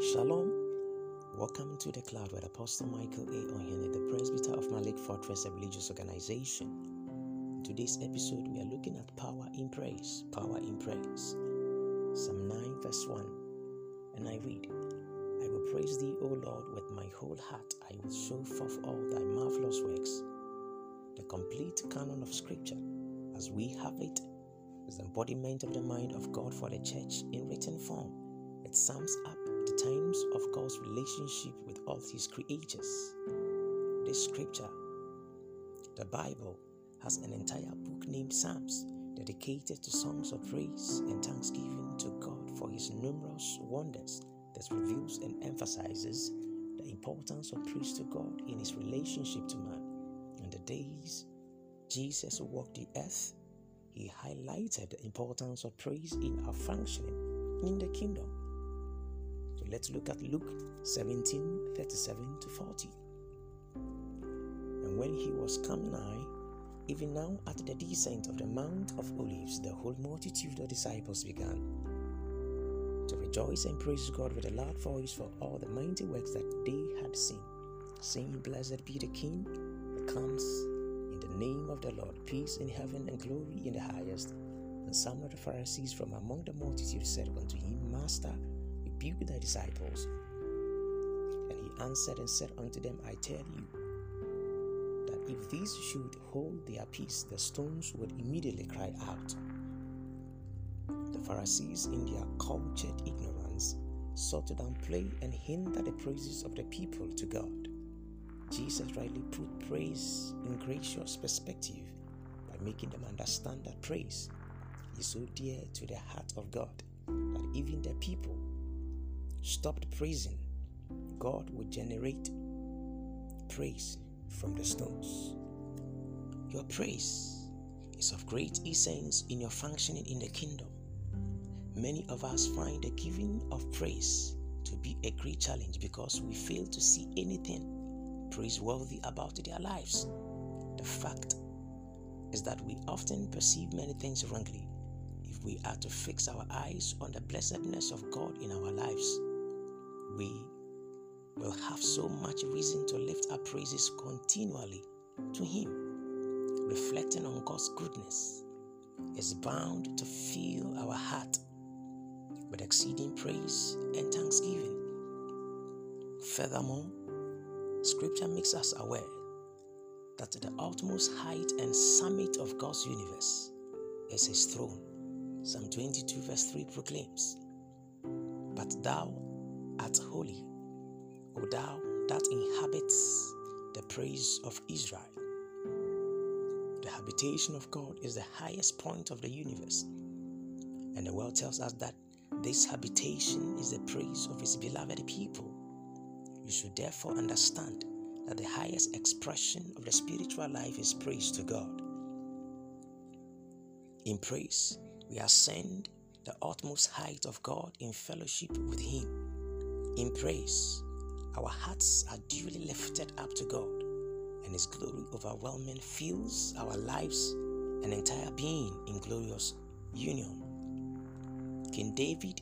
Shalom. Welcome to the cloud with Apostle Michael A. Ohene, the presbyter of Malik Fortress, a religious organization. In today's episode, we are looking at power in praise. Power in praise. Psalm 9, verse 1. And I read, I will praise thee, O Lord, with my whole heart. I will show forth all thy marvelous works. The complete canon of Scripture, as we have it, is the embodiment of the mind of God for the church in written form. It sums up the times of God's relationship with all his creatures. This scripture, the Bible, has an entire book named Psalms dedicated to songs of praise and thanksgiving to God for his numerous wonders that reveals and emphasizes the importance of praise to God in his relationship to man. In the days Jesus walked the earth, he highlighted the importance of praise in our functioning in the kingdom. Let's look at Luke 17 37 to 40. And when he was come nigh, even now at the descent of the Mount of Olives, the whole multitude of disciples began to rejoice and praise God with a loud voice for all the mighty works that they had seen, saying, Blessed be the King that comes in the name of the Lord, peace in heaven and glory in the highest. And some of the Pharisees from among the multitude said unto him, Master, rebuke thy disciples. And he answered and said unto them, I tell you, that if these should hold their peace, the stones would immediately cry out. The Pharisees, in their cultured ignorance, sought to downplay and hinder the praises of the people to God. Jesus rightly put praise in gracious perspective by making them understand that praise is so dear to the heart of God that even the people stopped praising, God would generate praise from the stones. Your praise is of great essence in your functioning in the kingdom. Many of us find the giving of praise to be a great challenge because we fail to see anything praiseworthy about their lives. The fact is that we often perceive many things wrongly. If we are to fix our eyes on the blessedness of God in our lives, we will have so much reason to lift our praises continually to Him. Reflecting on God's goodness is bound to fill our heart with exceeding praise and thanksgiving. Furthermore, Scripture makes us aware that the utmost height and summit of God's universe is His throne. Psalm 22, verse 3 proclaims, But thou art holy, O thou that inhabits the praise of Israel. The habitation of God is the highest point of the universe, and the world tells us that this habitation is the praise of His beloved people. You should therefore understand that the highest expression of the spiritual life is praise to God. In praise, we ascend the utmost height of God in fellowship with Him. In praise, our hearts are duly lifted up to God, and His glory overwhelming fills our lives and entire being in glorious union. King David,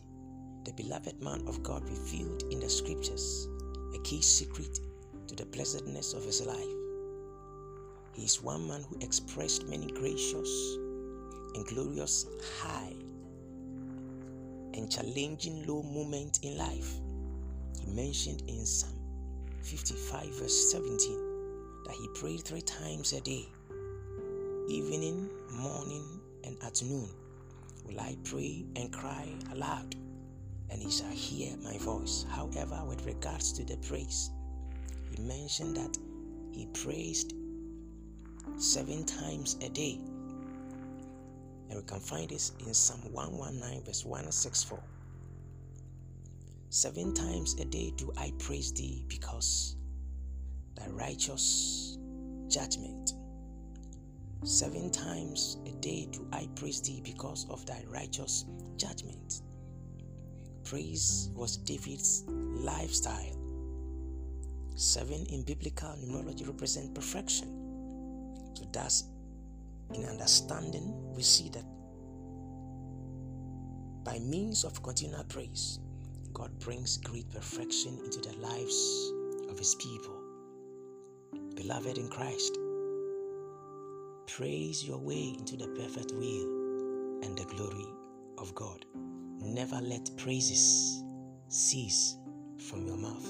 the beloved man of God, revealed in the scriptures a key secret to the blessedness of his life. He is one man who expressed many gracious and glorious high and challenging low moments in life. He mentioned in Psalm 55, verse 17, that he prayed three times a day, evening, morning, and at noon. Will I pray and cry aloud, and he shall hear my voice. However, with regards to the praise, he mentioned that he praised seven times a day. And we can find this in Psalm 119, verse 164. Seven times a day do I praise thee because thy righteous judgment. Seven times a day do I praise thee because of thy righteous judgment. Praise was David's lifestyle. Seven in biblical numerology represent perfection. So, thus, in understanding, we see that by means of continual praise, God brings great perfection into the lives of His people. Beloved in Christ, praise your way into the perfect will and the glory of God. Never let praises cease from your mouth,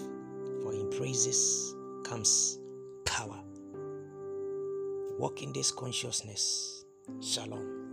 for in praises comes power. Walk in this consciousness. Shalom.